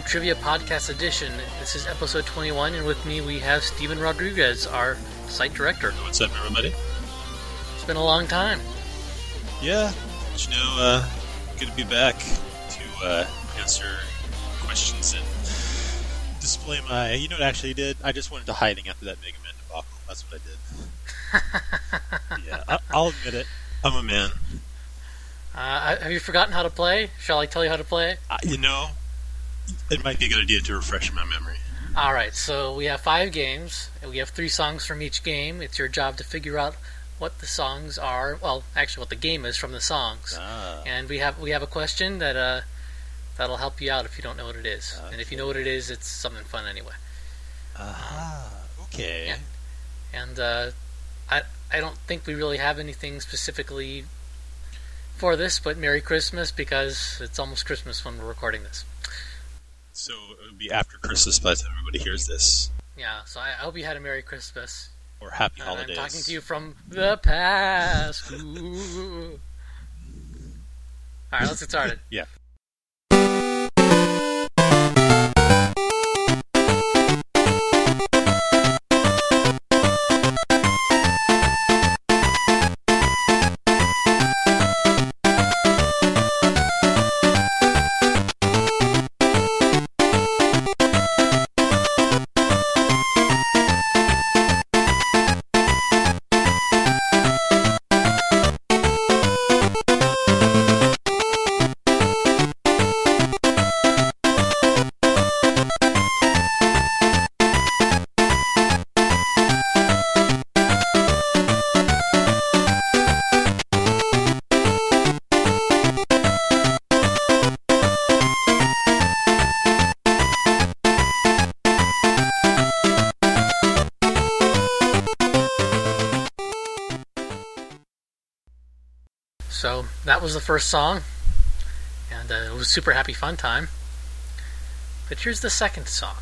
Trivia Podcast Edition. This is episode 21, and with me we have Steven Rodriguez, our site director. What's up, everybody? It's been a long time. Yeah, but you know, uh, good to be back to uh, answer questions and display my. You know what I actually did? I just went into hiding after that Mega Man debacle. That's what I did. yeah, I, I'll admit it. I'm a man. Uh, have you forgotten how to play? Shall I tell you how to play? Uh, you know, it might be a good idea to refresh my memory. All right, so we have five games. and We have three songs from each game. It's your job to figure out what the songs are. Well, actually, what the game is from the songs. Ah, And we have we have a question that uh, that'll help you out if you don't know what it is. And if you know what it is, it's something fun anyway. aha, okay. Yeah. And uh, I I don't think we really have anything specifically for this, but Merry Christmas because it's almost Christmas when we're recording this. So it would be after Christmas by the time everybody hears this, Yeah, so I, hope you had a Merry Christmas. or Happy And Holidays. I'm talking to you from the past. All right, let's get started. Yeah. Was the first song, and uh, it was super happy fun time. But here's the second song.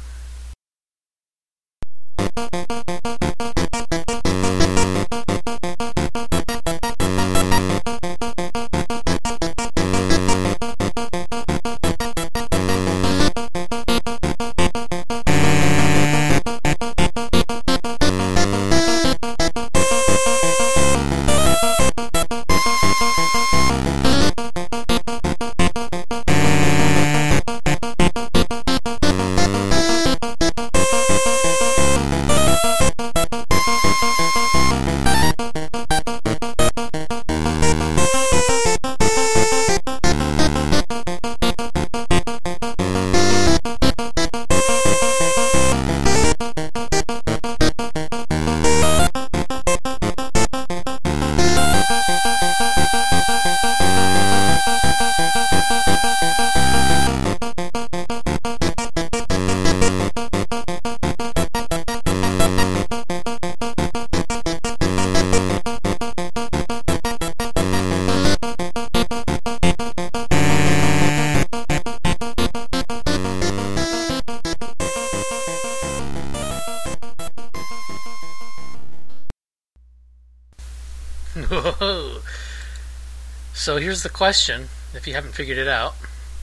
Here's the question, if you haven't figured it out.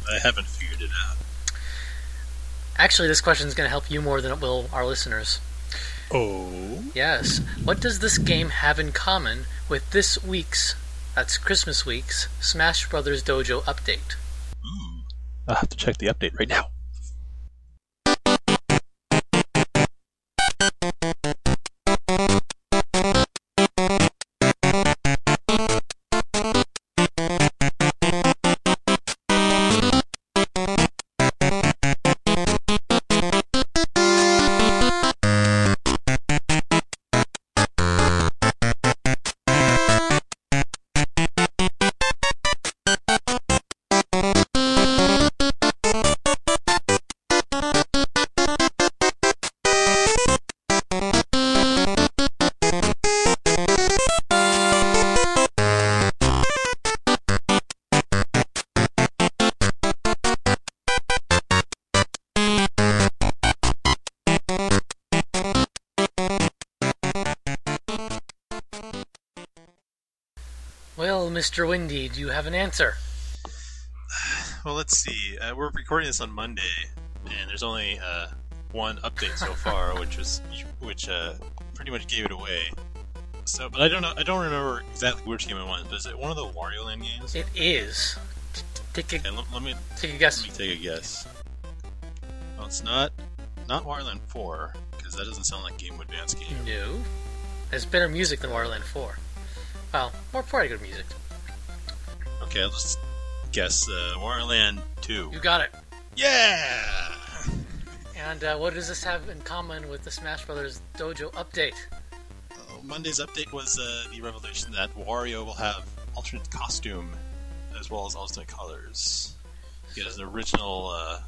I haven't figured it out. Actually, this question is going to help you more than it will our listeners. Oh, Yes. What does this game have in common with this week's, that's Christmas week's, Smash Brothers Dojo update? Ooh. I'll have to check the update right now. Mr. Windy, do you have an answer? Well, let's see. Uh, we're recording this on Monday. and there's only uh, one update so far, which was which uh, pretty much gave it away. So, but I don't know. I don't remember exactly which game it was. But is it one of the Wario Land games? It is. Take a, Okay, let, let me take a guess. let me take a guess. Well, it's not not Wario Land 4 because that doesn't sound like Game Boy Advance game. No. Has better music than Wario Land 4. Well, more pretty good music. Okay, let's guess uh, Wario Land 2. You got it. Yeah. And uh, what does this have in common with the Smash Brothers Dojo update? Uh, Monday's update was uh, the revelation that Wario will have alternate costume as well as alternate colors. He has an original, uh,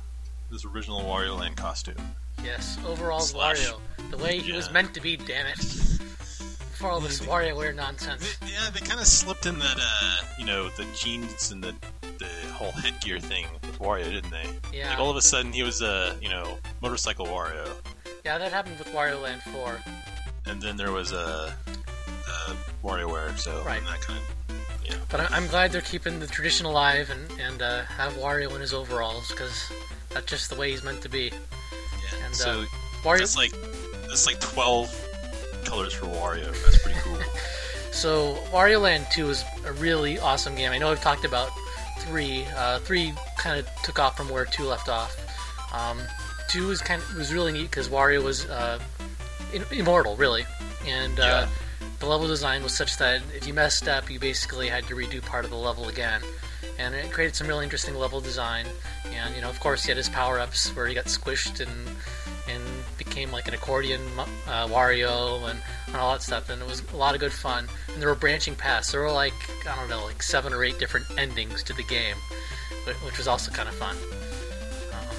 his original Wario Land costume. Yes, overall Slash. Wario. The way he was meant to be, damn it. For all this WarioWare nonsense. They- yeah, they kind of slipped in that, uh, you know, the jeans and the the whole headgear thing with Wario, didn't they? Yeah. Like all of a sudden, he was a, you know, motorcycle Wario, Yeah, that happened with Wario Land 4. and then there was a, a WarioWare, so Right. that kind. Yeah. But I- I'm glad they're keeping the tradition alive and, and uh, have Wario in his overalls, because that's just the way he's meant to be. Yeah. And, so uh, Wario. that's like that's like twelve colors for Wario. That's pretty cool. So Wario Land 2 is a really awesome game. I know I've talked about 3. Uh, 3 kind of took off from where 2 left off. Um, 2 was kind of was really neat because Wario was uh, immortal, really. And uh, Yeah. the level design was such that if you messed up, you basically had to redo part of the level again. And it created some really interesting level design. And, you know, of course, he had his power-ups where he got squished and and became like an accordion uh, Wario and, and all that stuff. And it was a lot of good fun. And there were branching paths. There were like I don't know, like seven or eight different endings to the game, which was also kind of fun. Um,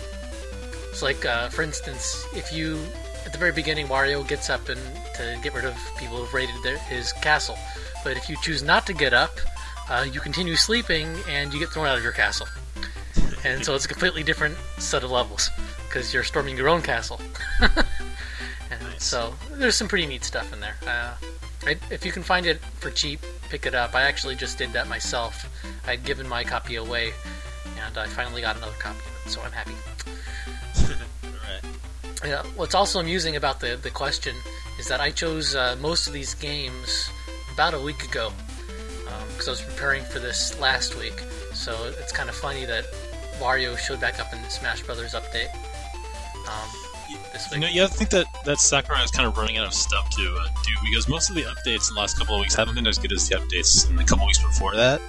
it's like, uh, for instance, if you at the very beginning, Wario gets up and to get rid of people who've raided their, his castle. But if you choose not to get up, uh, you continue sleeping and you get thrown out of your castle. And so it's a completely different set of levels because you're storming your own castle. and Nice. so there's some pretty neat stuff in there. Uh, I, if you can find it for cheap, pick it up. I actually just did that myself. I'd given my copy away, and I finally got another copy of it, so I'm happy. Alright. Yeah, what's also amusing about the, the question is that I chose uh, most of these games about a week ago because I was preparing for this last week. So it's kind of funny that Wario showed back up in the Smash Brothers update um, this You know, you have to think that, that Sakurai is kind of running out of stuff to uh, do because most of the updates in the last couple of weeks haven't been as good as the updates in the couple weeks before that.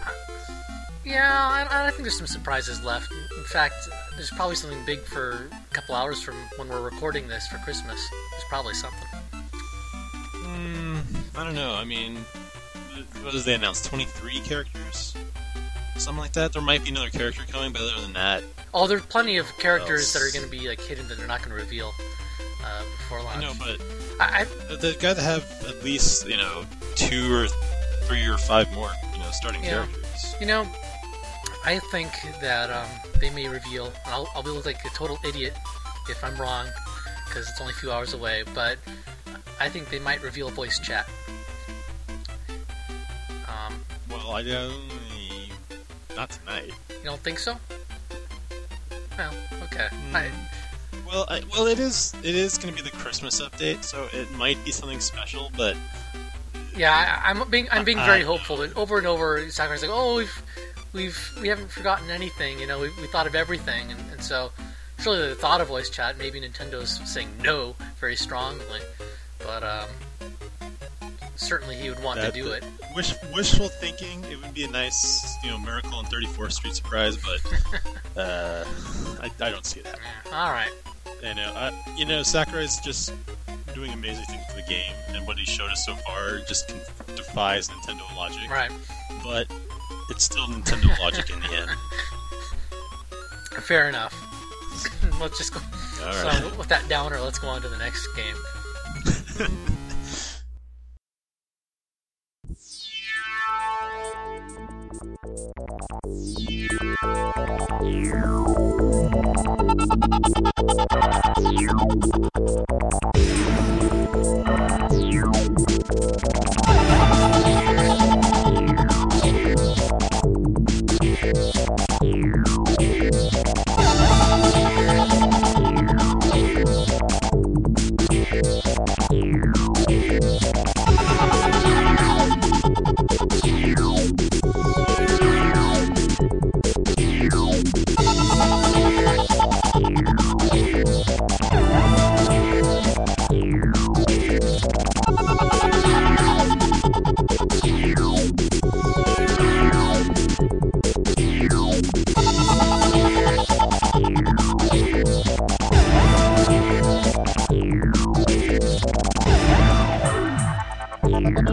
Yeah, I, I think there's some surprises left. In fact, there's probably something big for a couple hours from when we're recording this for Christmas. There's probably something. Hmm, I don't know. I mean, what does they announce? 23 characters? Something like that? There might be another character coming, but other than that, Oh, there's plenty of characters that are going to be like hidden that they're not going to reveal uh, before launch. I know, but I, I, they've got to have at least, you know, two or three or five more, you know, starting Yeah. characters. You know, I think that um, they may reveal. and I'll, I'll be look like a total idiot if I'm wrong, because it's only a few hours away. But I think they might reveal voice chat. Um, Well, I don't. Not tonight. you don't think so? Well, okay. Hmm. I, Well, I, well, it is. It is going to be the Christmas update, so it might be something special. But yeah, I, I'm being I'm being very hopeful. And over and over, Sakurai's like, "Oh, we've we've we haven't forgotten anything. You know, we, we thought of everything." And, and so, surely the thought of voice chat. Maybe Nintendo's saying no very strongly, but um, certainly he would want that- to do it. Wish, wishful thinking. It would be a nice, you know, miracle on 34th Street surprise, but uh, I, I don't see it happening. All right. I know. I, you know, Sakurai's just doing amazing things for the game, and what he showed us so far just defies Nintendo logic. Right. But it's still Nintendo logic in the end. Fair enough. let's just go. All so with that downer, let's go on to the next game. you.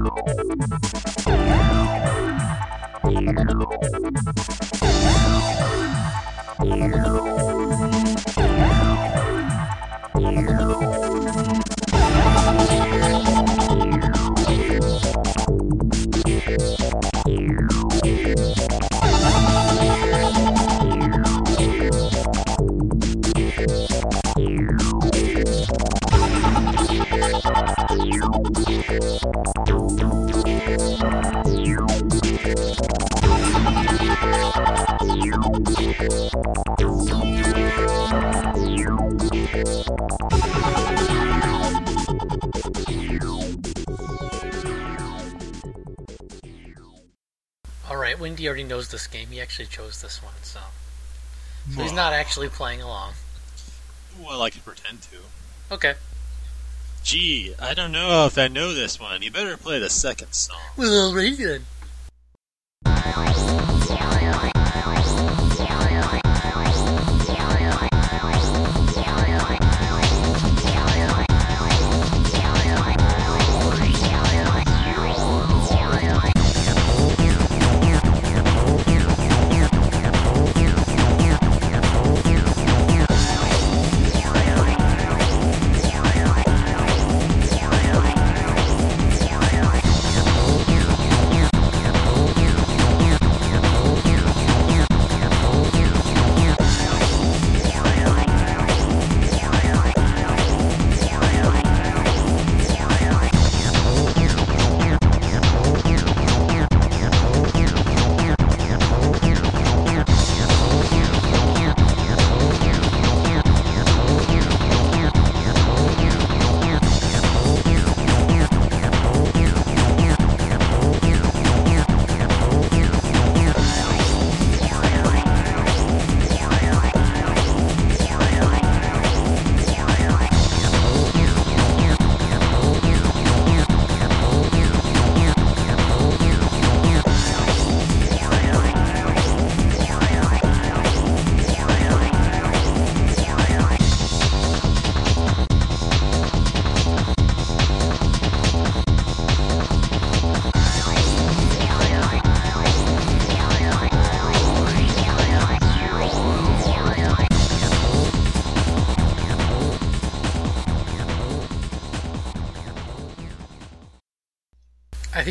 Alright, Windy already knows this game. He actually chose this one, so. So he's not actually playing along. Well, I can pretend to. Okay. Gee, I don't know if I know this one. You better play the second song. Well, alright then.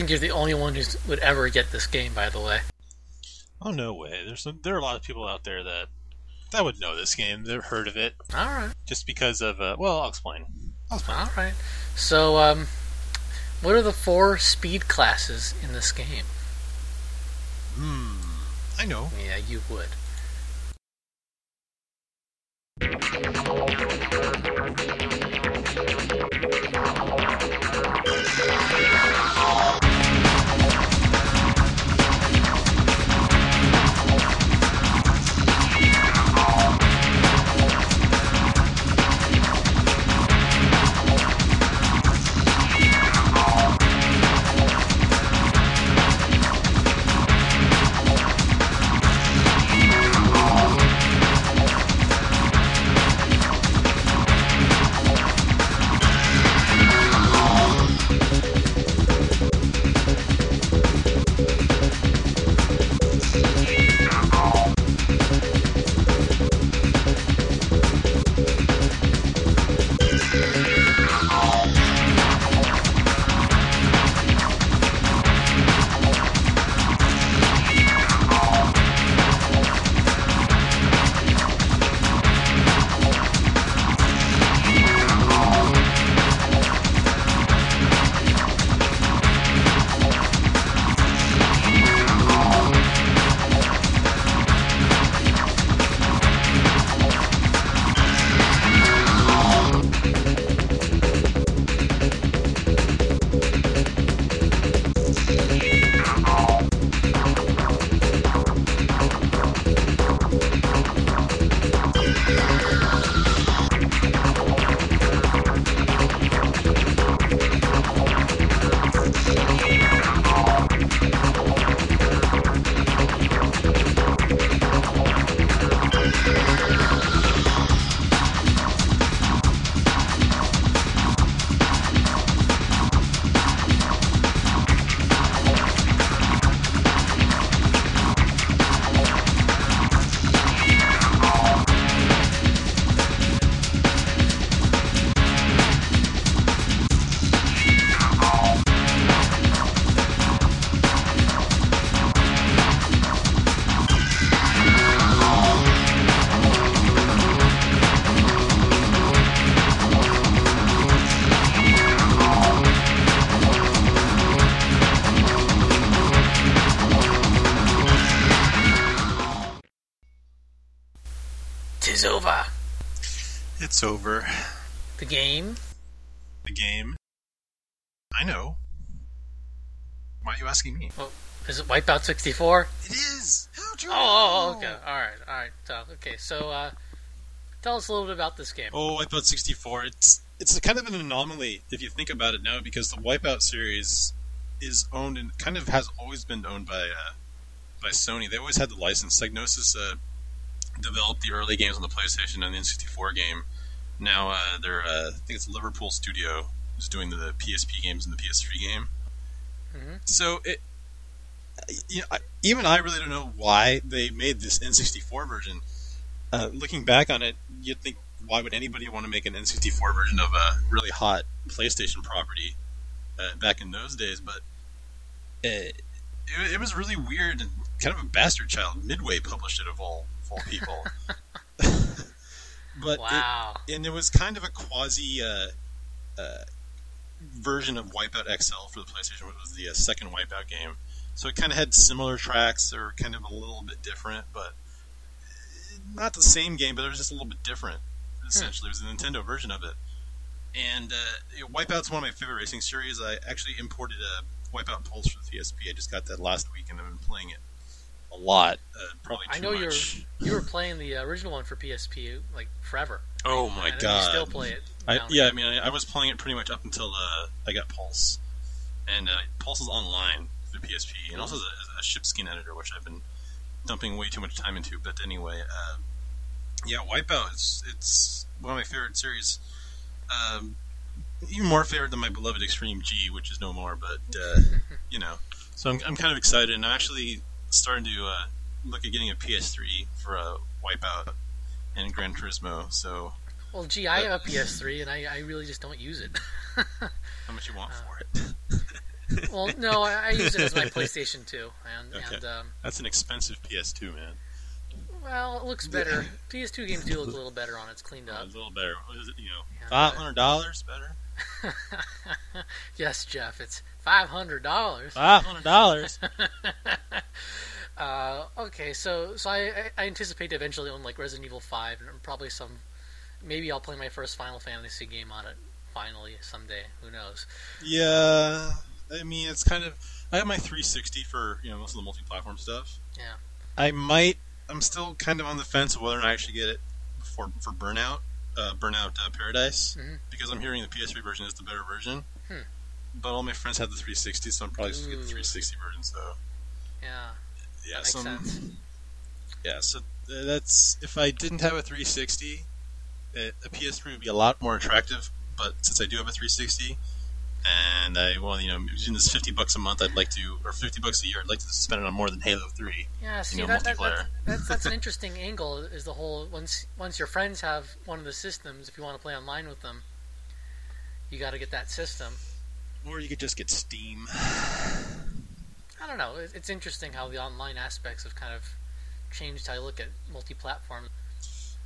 think you're the only one who would ever get this game. By the way. Oh no way! There's some, there are a lot of people out there that that would know this game. They've heard of it. All right. Just because of uh, well, I'll explain. I'll explain. All right. So, um, what are the four speed classes in this game? Hmm. I know. Yeah, you would. Thank you. Wipeout 64? It is. How'd you Oh, oh, oh, okay. All right, all right. So, okay, so uh, tell us a little bit about this game. Oh, Wipeout 64. It's it's kind of an anomaly if you think about it now, because the Wipeout series is owned and kind of has always been owned by uh, by Sony. They always had the license. Psygnosis uh, developed the early games on the PlayStation and the N64 game. Now uh, they're uh, I think it's Liverpool Studio who's doing the PSP games and the PS3 game. Mhm. So it, you know, even I really don't know why they made this N64 version. Uh, looking back on it, you'd think, why would anybody want to make an N64 version of a really hot PlayStation property uh, back in those days? But it, it, it was really weird and kind of a bastard child. Midway published it of all of all people. but it, Wow. and it was kind of a quasi uh, uh, version of Wipeout XL for the PlayStation, which was the uh, second Wipeout game. So it kind of had similar tracks, or kind of a little bit different, but uh, not the same game, but it was just a little bit different. Essentially, it was a Nintendo version of it. And uh, you know, Wipeout's one of my favorite racing series. I actually imported a Wipeout Pulse for the PSP. I just got that last week, and I've been playing it a lot. Uh, probably too I know you're you were playing the original one for PSP like forever. Oh my and god! You still play it. I, yeah, I mean, I, I was playing it pretty much up until uh, I got Pulse, and uh, Pulse is online PSP, and also a, a ship skin editor, which I've been dumping way too much time into. But anyway, uh, yeah, Wipeout it's it's one of my favorite series. Um, even more favorite than my beloved Extreme G, which is no more. But uh, you know, so I'm, I'm kind of excited, and I'm actually starting to uh, look at getting a PS3 for a Wipeout and Gran Turismo. So Well, gee, I have a PS3 and I, I really just don't use it. how much you want Uh, for it? well, no, I, I use it as my PlayStation 2, and Okay. and um, That's an expensive PS2, man. well, it looks better. PS2 games do look a little better on it. It's cleaned Uh, up. a little better. What is it? You know, five hundred dollars better. yes, Jeff, it's five hundred dollars. Five hundred dollars. Uh, okay, so so I, I- I anticipate to eventually own like Resident Evil Five and probably some. Maybe I'll play my first Final Fantasy game on it finally someday. Who knows? yeah, I mean, it's kind of. I have my 360 for you know most of the multi-platform stuff. Yeah. I might. I'm still kind of on the fence of whether or not I actually get it for for Burnout, uh, Burnout uh, Paradise, Mhm. because I'm hearing the PS3 version is the better version. Hmm. But all my friends have the 360, so I'm probably just gonna get the 360 version. So Yeah, yeah, so sense. Yeah, so uh, that's if I didn't have a 360, uh, a PS3 would be a lot more attractive. But since I do have a 360, and I well, you know, using this 50 bucks a month, I'd like to, or 50 bucks a year, I'd like to spend it on more than Halo 3. Yeah, see know, that, that, that's, that's that's an interesting angle. Is the whole once once your friends have one of the systems, if you want to play online with them, you got to get that system. Or you could just get Steam. I don't know. It's interesting how the online aspects have kind of changed how you look at multi-platform.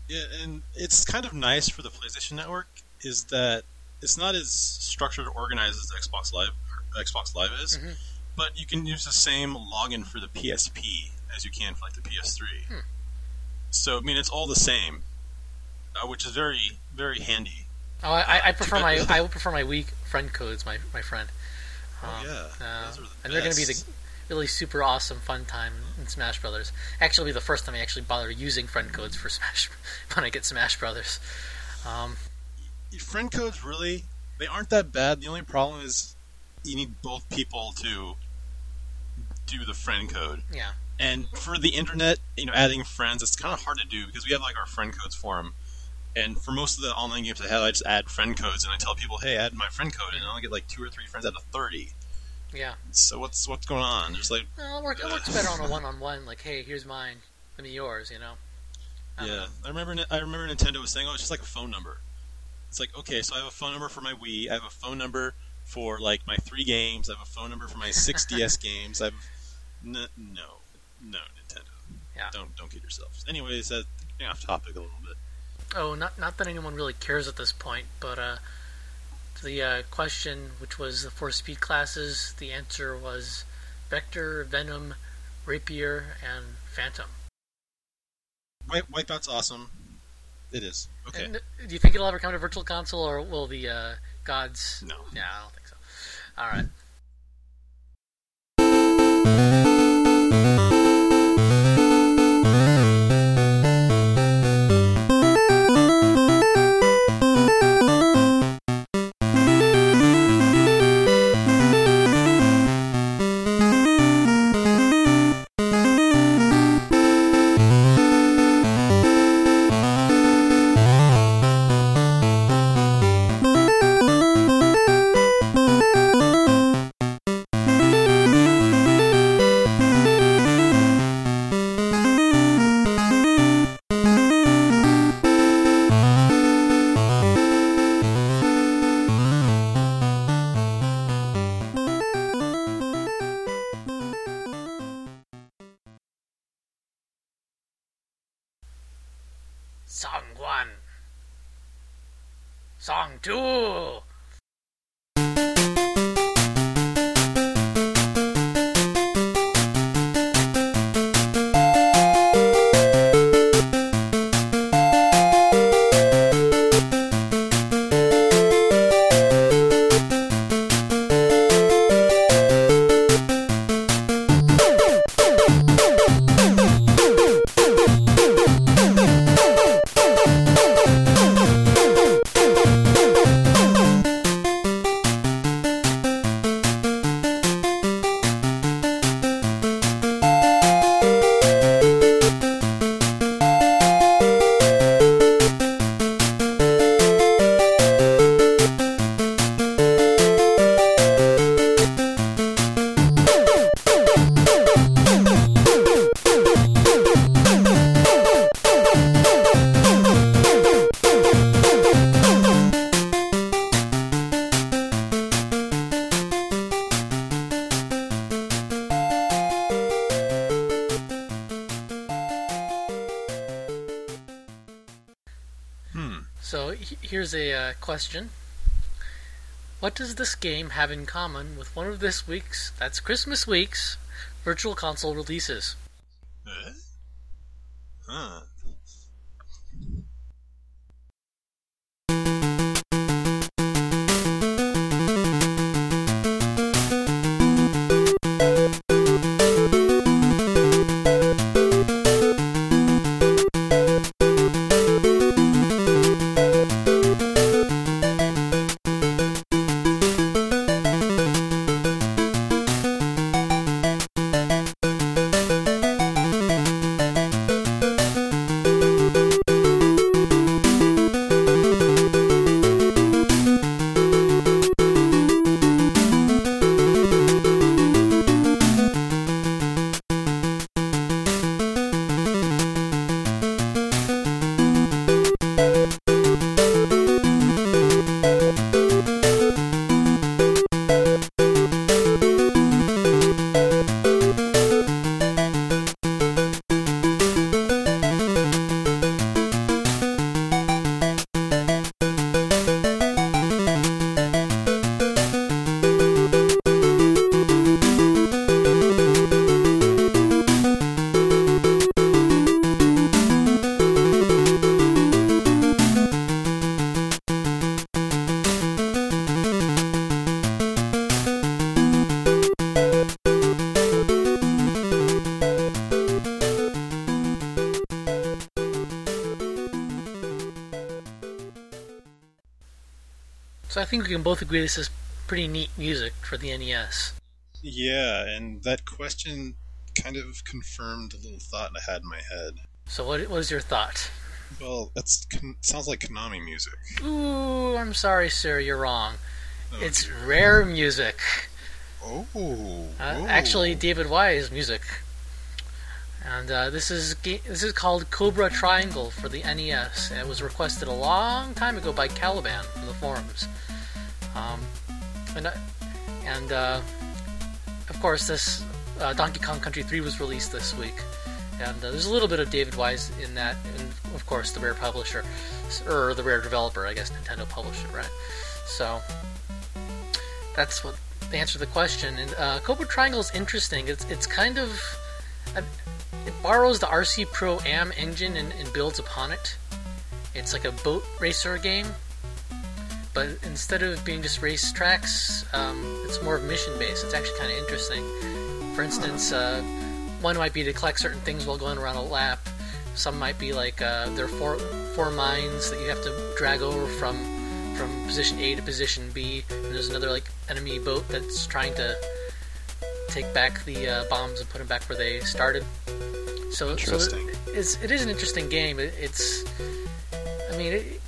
Yeah, and it's kind of nice for the PlayStation Network is that it's not as structured or organized as Xbox Live or Xbox Live is, Mhm. but you can use the same login for the PSP as you can for like the PS3. Hmm. So I mean, it's all the same, uh, which is very very handy. Oh, I, I, I prefer my. I prefer my weak friend codes. My my friend. Um, oh yeah, uh, the and they're going to be the really super awesome fun time in Smash Brothers. Actually, it'll be the first time I actually bother using friend codes for Smash when I get Smash Brothers. Um, friend codes really they aren't that bad. The only problem is you need both people to do the friend code. yeah, And for the internet, you know, adding friends, it's kind of hard to do because we have like our friend codes forum. And for most of the online games I have, I just add friend codes and I tell people, "Hey, add my friend code," and I only get like two or three friends out of thirty. yeah. So what's what's going on? There's like, Well, it, work, it works better on a one-on-one. Like, hey, here's mine. Let me yours. You know. I yeah, know. I remember I remember Nintendo was saying, "Oh, it's just like a phone number." It's like, okay, so I have a phone number for my Wii, I have a phone number for like my three games, I have a phone number for my six DS games. I've n- no, no Nintendo. Yeah. Don't don't kid yourselves. Anyways, uh, getting off topic a little bit. Oh, not not that anyone really cares at this point, but uh, to the uh, question, which was the four speed classes, the answer was Vector, Venom, Rapier, and Phantom. Wipe, Wipeout's awesome. It is. Okay. And do you think it'll ever come to Virtual Console, or will the uh, gods? No. Yeah, I don't think so. All right. Question. What does this game have in common with one of this week's, that's Christmas week's, Virtual Console releases? We can both agree this is pretty neat music for the NES. Yeah, and that question kind of confirmed a little thought I had in my head. So what what is your thought? Well, that's con- sounds like Konami music. Ooh, I'm sorry, sir, you're wrong. Oh, It's dear. rare music. Oh. Uh, oh. actually, David Wise music. And uh, this is ga- this is called Cobra Triangle for the NES. It was requested a long time ago by Caliban from the forums. And uh, and uh, of course, this uh, Donkey Kong Country 3 was released this week. And uh, there's a little bit of David Wise in that, and of course, the Rare publisher, or the Rare developer, I guess Nintendo published it, right? So that's what the answer to the question. And uh, Cobra Triangle is interesting. It's it's kind of uh, it borrows the RC Pro Am engine and, and builds upon it. It's like a boat racer game, but instead of being just race tracks, um, it's more of mission based. It's actually kind of interesting. For instance, uh, one might be to collect certain things while going around a lap. Some might be like uh, there are four four mines that you have to drag over from from position A to position B, and there's another like enemy boat that's trying to take back the uh, bombs and put them back where they started. So, Interesting. so it's it is an interesting game. It, it's, I mean, it,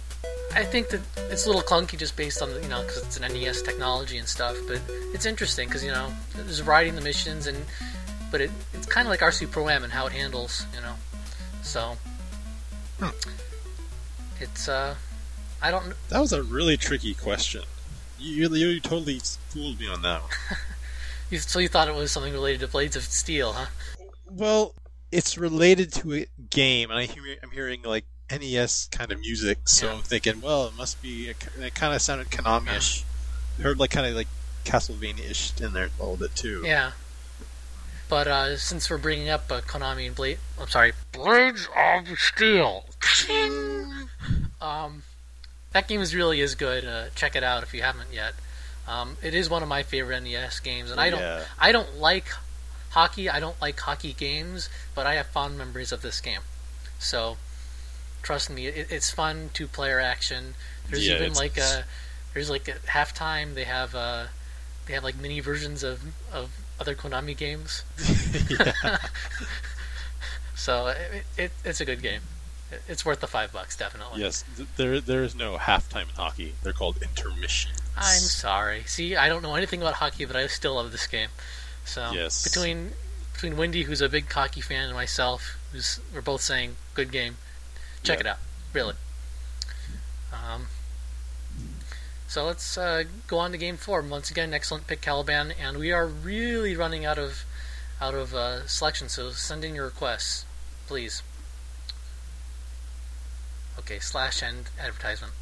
I think that it's a little clunky just based on the, you know because it's an NES technology and stuff, but it's interesting because you know there's in the missions and but it, it's kind of like RC Pro Am and how it handles, you know. So Hmm. it's uh, I don't That was a really tricky question. You, you, you totally fooled me on that one. you, so you thought it was something related to Blades of Steel, huh? Well, it's related to a game, and I hear, I'm hearing like NES kind of music, so Yeah. I'm thinking, well, it must be. A, it kind of sounded Konami-ish. Heard like kind of like Castlevania-ish in there a little bit too. Yeah. But uh, since we're bringing up uh, Konami and Blade, I'm sorry, Blades of Steel. um, that game is really is good. Uh, check it out if you haven't yet. Um, it is one of my favorite NES games, and I don't, Yeah. I don't like hockey. I don't like hockey games, but I have fond memories of this game. So, trust me, it, it's fun two-player action. There's Yeah, even like a, there's like at halftime they have uh, they have like mini versions of of other Konami games. So it, it, it's a good game. It- It's worth the five bucks, definitely. Yes, there there is no halftime in hockey. They're called intermissions. I'm sorry. See, I don't know anything about hockey, but I still love this game. So Yes. between between Wendy, who's a big hockey fan, and myself, who's we're both saying good game. Check Yeah. it out, really. Um, so let's uh, go on to game four. Once again, excellent pick, Caliban, and we are really running out of out of uh, selection. So send in your requests, please. Okay, slash end advertisement.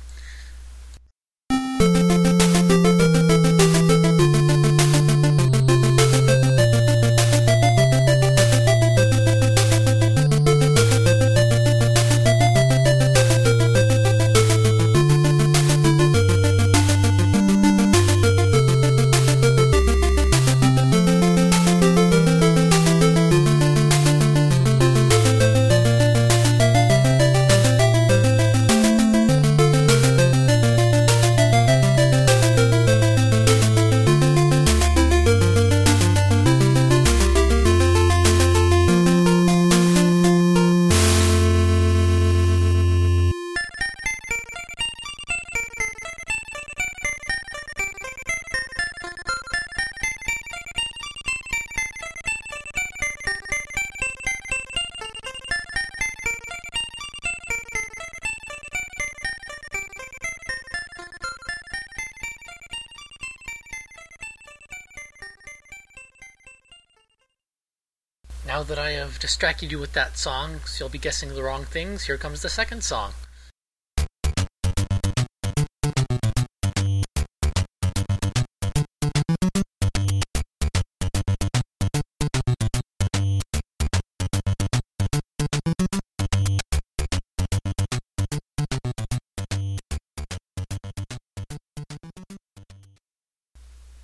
That I have distracted you with that song, so you'll be guessing the wrong things, here comes the second song.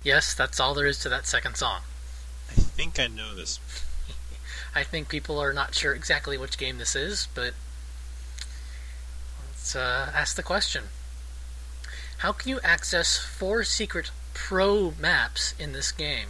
Yes, that's all there is to that second song. I think I know this. I think people are not sure exactly which game this is, but let's uh, ask the question. How can you access four secret pro maps in this game?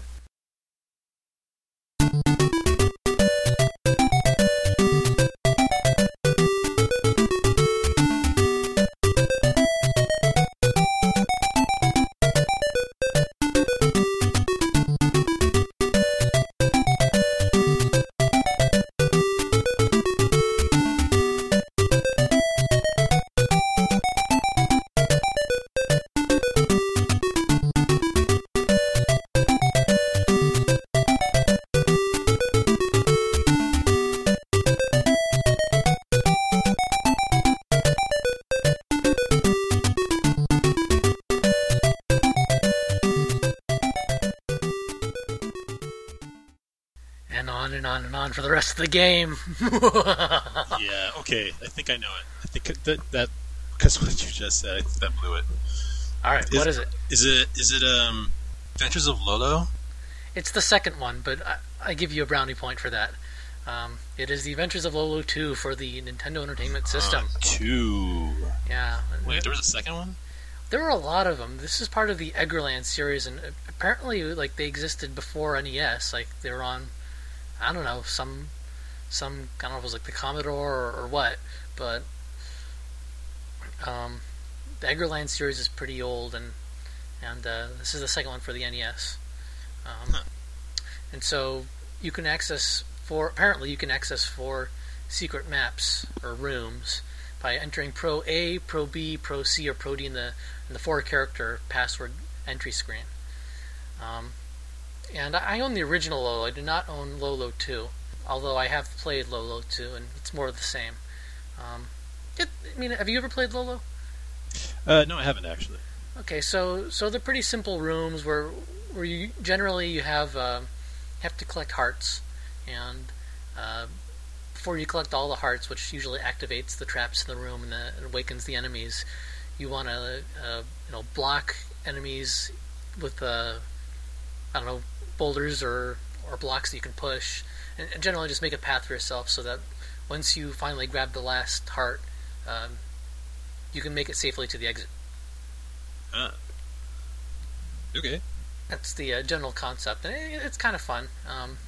The rest of the game. yeah. Okay. I think I know it. I think that that because what you just said, I think that blew it. All right, Is- what is it? Is it is it um Adventures of Lolo? It's the second one, but I, I give you a brownie point for that. Um, it is the Adventures of Lolo 2 for the Nintendo Entertainment System. Uh, two. yeah. Wait, there was a second one. There were a lot of them. This is part of the Eggerland series, and apparently, like they existed before NES. Like they were on, I don't know, some, some I don't know if it was like the Commodore or, or what, but um, the Eggerland series is pretty old, and and uh, this is the second one for the NES. Um, Huh. And so you can access for apparently you can access four secret maps or rooms by entering Pro A, Pro B, Pro C, or Pro D in the in the four character password entry screen. Um, and I I own the original Lolo. I do not own Lolo 2, although I have played Lolo too, and it's more of the same. Um, it, I mean, have you ever played Lolo? Uh, no, I haven't actually. Okay, so so they're pretty simple rooms where where you generally you have uh, have to collect hearts, and uh, before you collect all the hearts, which usually activates the traps in the room and, the, and awakens the enemies, you want to uh, you know block enemies with uh, I don't know boulders or or blocks that you can push, and, generally just make a path for yourself so that once you finally grab the last heart, um, you can make it safely to the exit. Ah. Okay. That's the uh, general concept, and it, it's kind of fun. Um,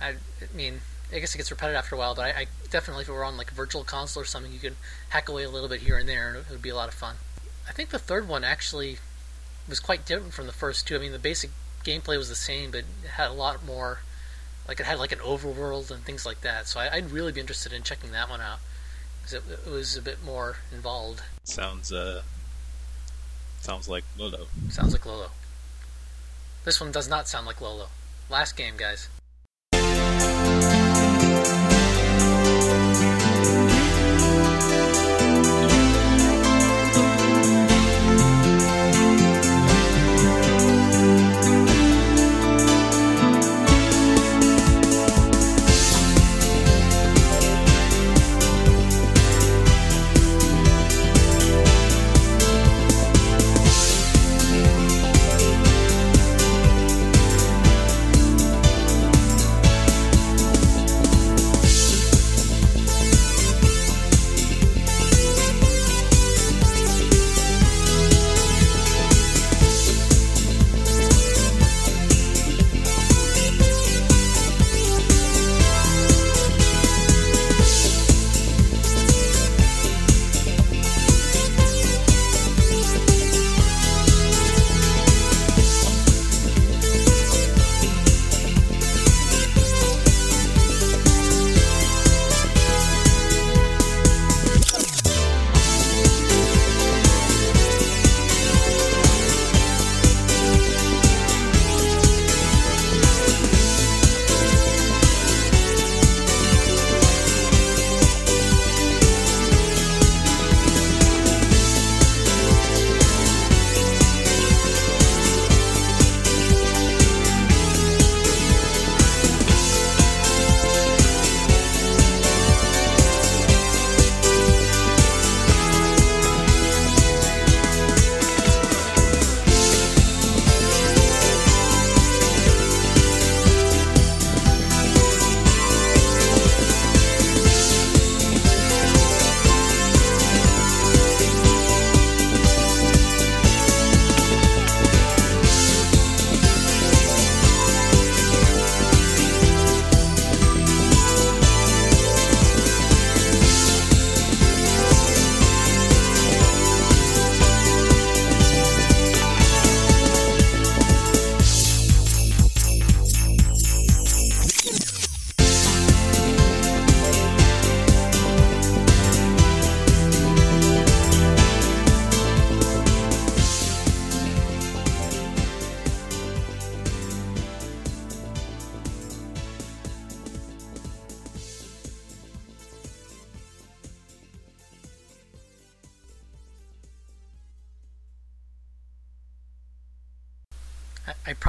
I, I mean, I guess it gets repetitive after a while, but I, I definitely, if it were on like a virtual console or something, you could hack away a little bit here and there, and it would be a lot of fun. I think the third one actually was quite different from the first two. I mean, the basic gameplay was the same, but it had a lot more. Like it had like an overworld and things like that. So I, I'd really be interested in checking that one out because it, it was a bit more involved. Sounds uh. Sounds like Lolo. Sounds like Lolo. This one does not sound like Lolo. Last game, guys.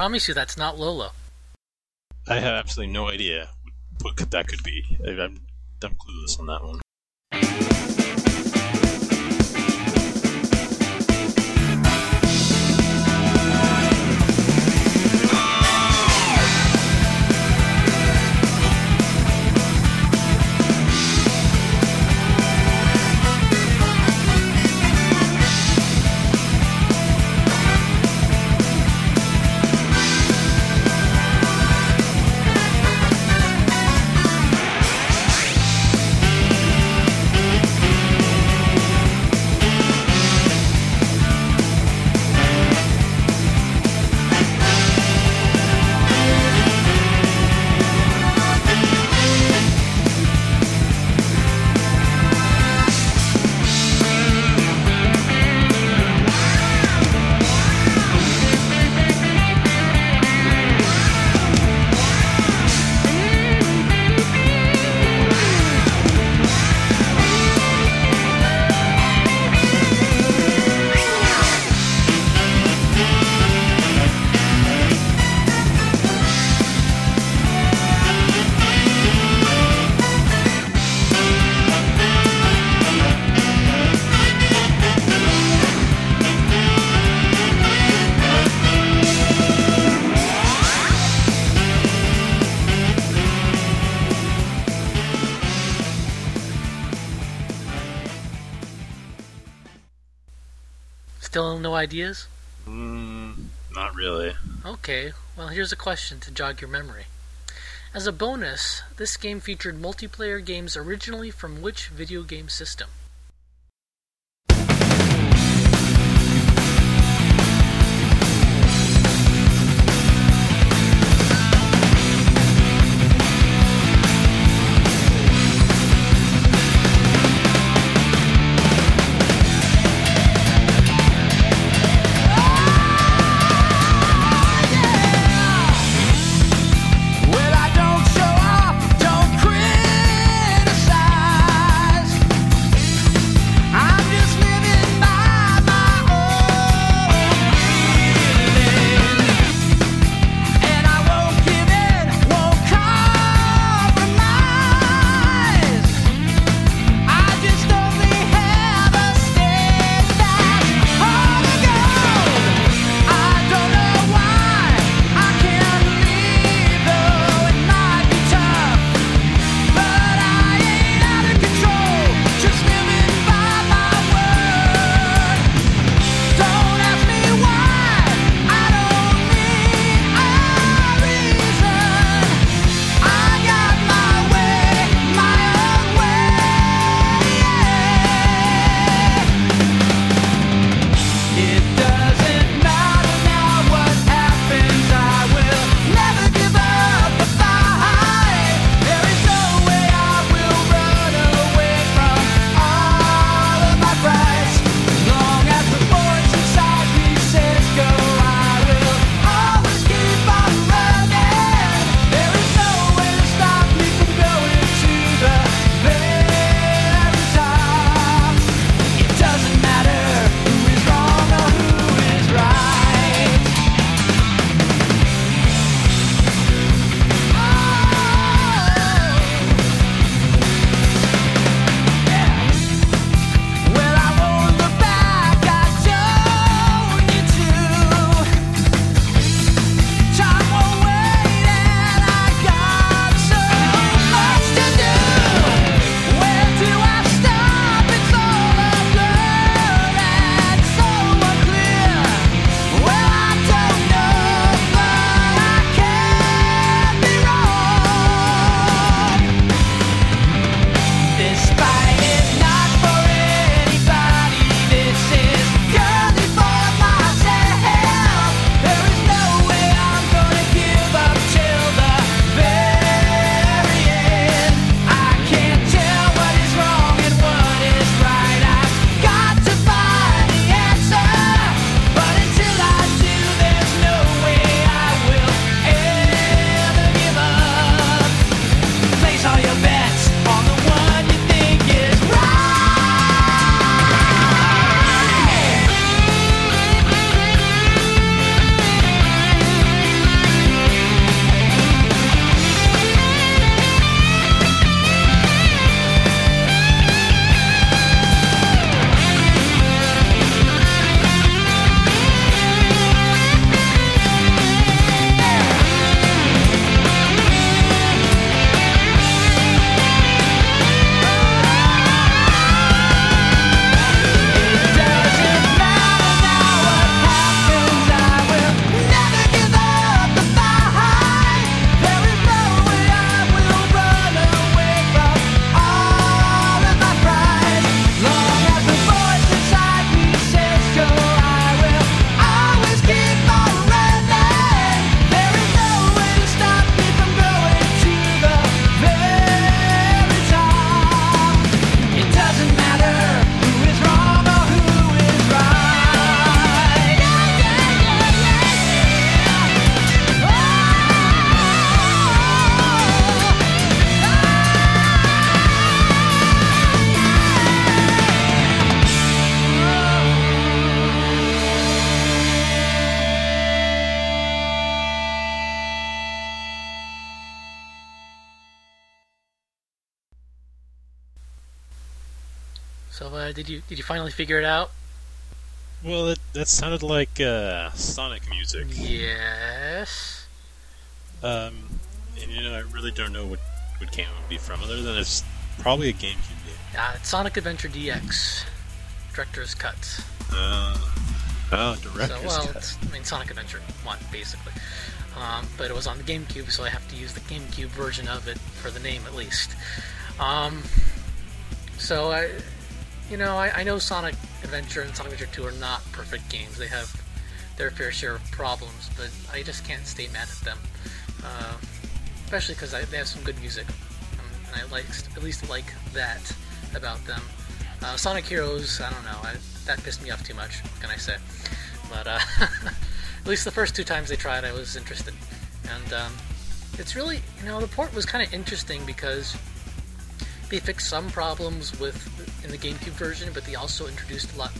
Promise you that's not Lolo. I have absolutely no idea what that could be. I'm, I'm clueless on that one. ideas? Mm, not really. Okay, well, here's a question to jog your memory. As a bonus, this game featured multiplayer games originally from which video game system? finally figure it out? Well, that, that sounded like uh, Sonic music. Yes. Um, and you know, I really don't know what, what game it would be from, other than it's probably a GameCube game. Uh, Sonic Adventure DX, Director's Cut. Uh, oh, Director's so, well, Cut. I mean, Sonic Adventure 1, basically. Um, but it was on the GameCube, so I have to use the GameCube version of it for the name at least. Um, so I, you know, I, I know Sonic Adventure and Sonic Adventure 2 are not perfect games. They have their fair share of problems, but I just can't stay mad at them. Uh, especially because they have some good music, um, and I like at least like that about them. Uh, Sonic Heroes, I don't know, I, that pissed me off too much. What can I say? But uh, at least the first two times they tried, I was interested, and um, it's really, you know, the port was kind of interesting because they fixed some problems with in the GameCube version, but they also introduced a lot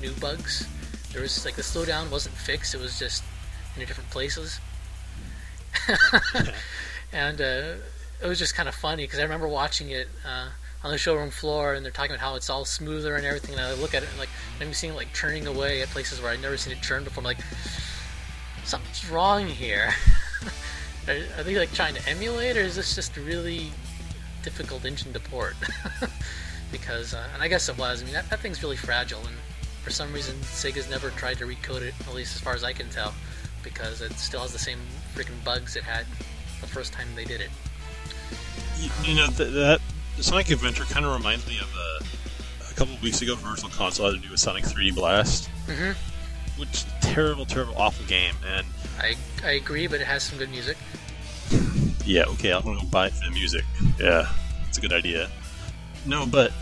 new bugs. There was like the slowdown wasn't fixed; it was just in different places. and uh, it was just kind of funny because I remember watching it uh, on the showroom floor, and they're talking about how it's all smoother and everything. And I look at it and like I'm seeing it like churning away at places where I'd never seen it churn before. I'm like, something's wrong here. are, are they like trying to emulate, or is this just a really difficult engine to port? because, uh, and I guess it was. I mean, that, that thing's really fragile, and for some reason, Sega's never tried to recode it, at least as far as I can tell, because it still has the same freaking bugs it had the first time they did it. You, you know th- that the Sonic Adventure kind of reminds me of uh, a couple of weeks ago. Virtual Console had to do with Sonic 3D Blast, Mhm. which terrible, terrible, awful game. And I, I agree, but it has some good music. yeah, okay, I'm gonna go buy it for the music. Yeah, it's a good idea. No, but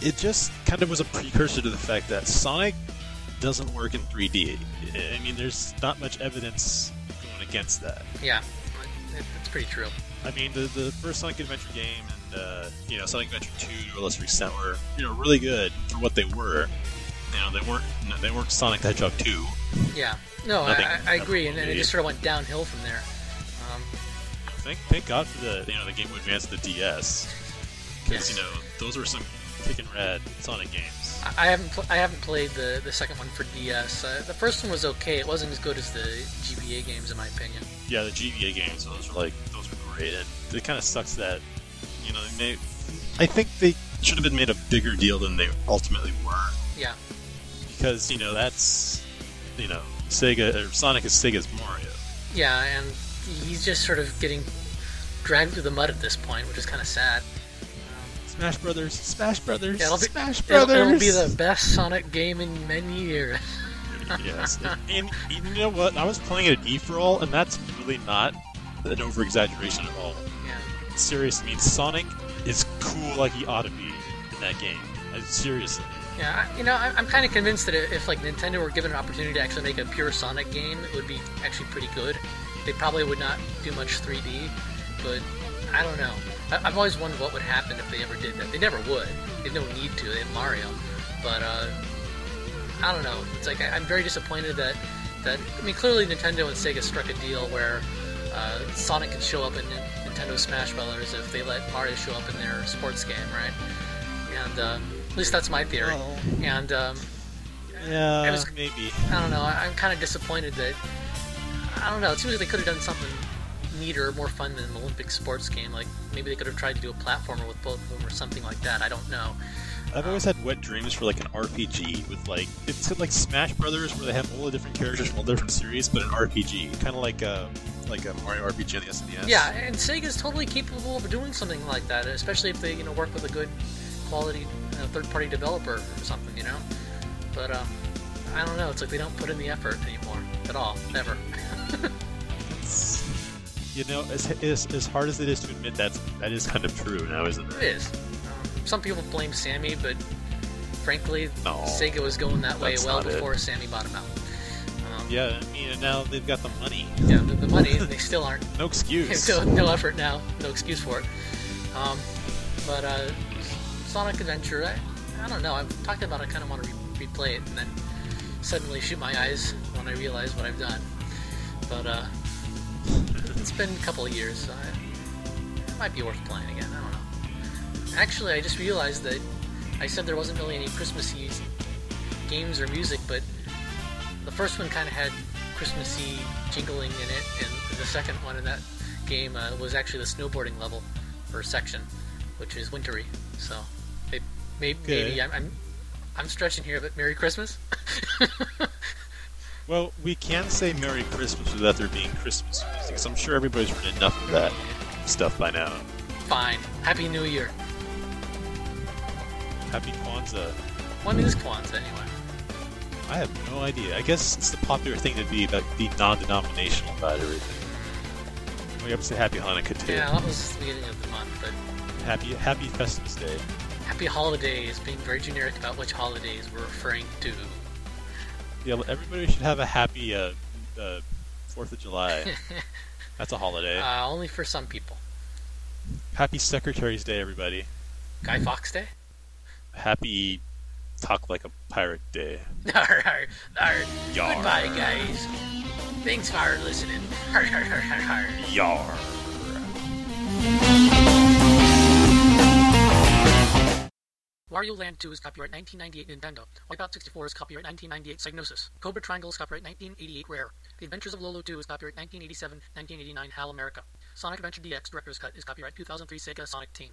it just kind of was a precursor to the fact that Sonic doesn't work in 3D. I mean, there's not much evidence going against that. Yeah, it's pretty true. I mean, the, the first Sonic Adventure game and uh, you know Sonic Adventure Two to a lesser extent were you know really good for what they were. You know, they weren't they weren't Sonic the Hedgehog Two. Yeah, no, I, I, I agree, and, and it just sort of went downhill from there. Um, Thank thank God for the you know the Game Boy Advance the DS because Yes. you know those were some kicking rad Sonic games. I I haven't pl- I haven't played the, the second one for DS. Uh, the first one was okay. It wasn't as good as the GBA games, in my opinion. Yeah, the GBA games those were like those were great, and it kind of sucks that you know they made, I think they should have been made a bigger deal than they ultimately were. Yeah, because you know that's you know Sega or Sonic is Sega's Mario. yeah, and he's just sort of getting dragged through the mud at this point, which is kind of sad. Smash Brothers, Smash Brothers, Yeah, it'll be, Smash it'll, Brothers. it'll be the best Sonic game in many years. yes, and, and you know what? I was playing it at E for all, and that's really not an over exaggeration at all. Yeah, Serious, I mean Sonic is cool like he ought to be in that game. I, seriously, yeah. You know, I'm kind of convinced that if like Nintendo were given an opportunity to actually make a pure Sonic game, it would be actually pretty good. They probably would not do much 3D, but I don't know. I- I've always wondered what would happen if they ever did that. They never would. They have no need to. They have Mario, but uh, I don't know. It's like I- I'm very disappointed that that I mean clearly Nintendo and Sega struck a deal where uh, Sonic can show up in Nintendo Smash Brothers if they let Mario show up in their sports game, right? And um, at least that's my theory. And um, yeah, was- maybe. I don't know. I, I'm kind of disappointed that I don't know. It seems like they could have done something neater, more fun than an Olympic sports game. Like maybe they could have tried to do a platformer with both of them or something like that. I don't know. I've always had wet dreams for like an RPG with like it's like Smash Brothers where they have all the different characters from all different series, but an RPG, kind of like a like a Mario RPG on the SNES. Yeah, and Sega is totally capable of doing something like that, especially if they you know work with a good quality uh, third-party developer or something, you know. But um, I don't know. It's like they don't put in the effort anymore at all, never. You know, as, as as hard as it is to admit that's that is kind of true now, isn't It it? is. Um, some people blame Sammy, but frankly, No. Sega was going that way well not it. before Sammy bought him out. Um, Yeah, I mean, now they've got the money. yeah, the, the money, they still aren't. No excuse. no, no effort now, no excuse for it. Um, but uh, Sonic Adventure, I, I don't know. I've talked about. it, I kind of want to re- replay it, and then suddenly shoot my eyes when I realize what I've done. But uh, it's been a couple of years, so I, it might be worth playing again. I don't know. Actually, I just realized that I said there wasn't really any Christmassy games or music, but the first one kind of had Christmassy jingling in it, and the second one in that game uh, was actually the snowboarding level or section, which is wintry. So may- may- Okay. maybe I'm, I'm I'm stretching here, but Merry Christmas. Well, we can't say Merry Christmas without there being Christmas music, 'cause I'm sure everybody's heard enough of that stuff by now. Fine. Happy New Year. Happy Kwanzaa. When is Kwanzaa anyway? I have no idea. I guess it's the popular thing to be like be non-denominational about everything. We have to say Happy Hanukkah too. Yeah, that was the beginning of the month, but Happy Happy Festivus Day. Happy Holidays, being very generic about which holidays we're referring to. Yeah, everybody should have a happy uh, uh, Fourth of July. That's a holiday. Uh, only for some people. happy Secretary's Day, everybody. Guy Fawkes Day? Happy Talk Like a Pirate Day. Arr, arr, arr. Yar. Goodbye, guys. Thanks for listening. Arr, arr, arr, arr, arr. Yar. Wario Land 2 is copyright 1998 Nintendo. Wipeout 64 is copyright 1998 Psygnosis. Cobra Triangle is copyright 1988 Rare. The Adventures of Lolo 2 is copyright 1987 1989 HAL America. Sonic Adventure DX Director's Cut is copyright 2003 Sega Sonic Team.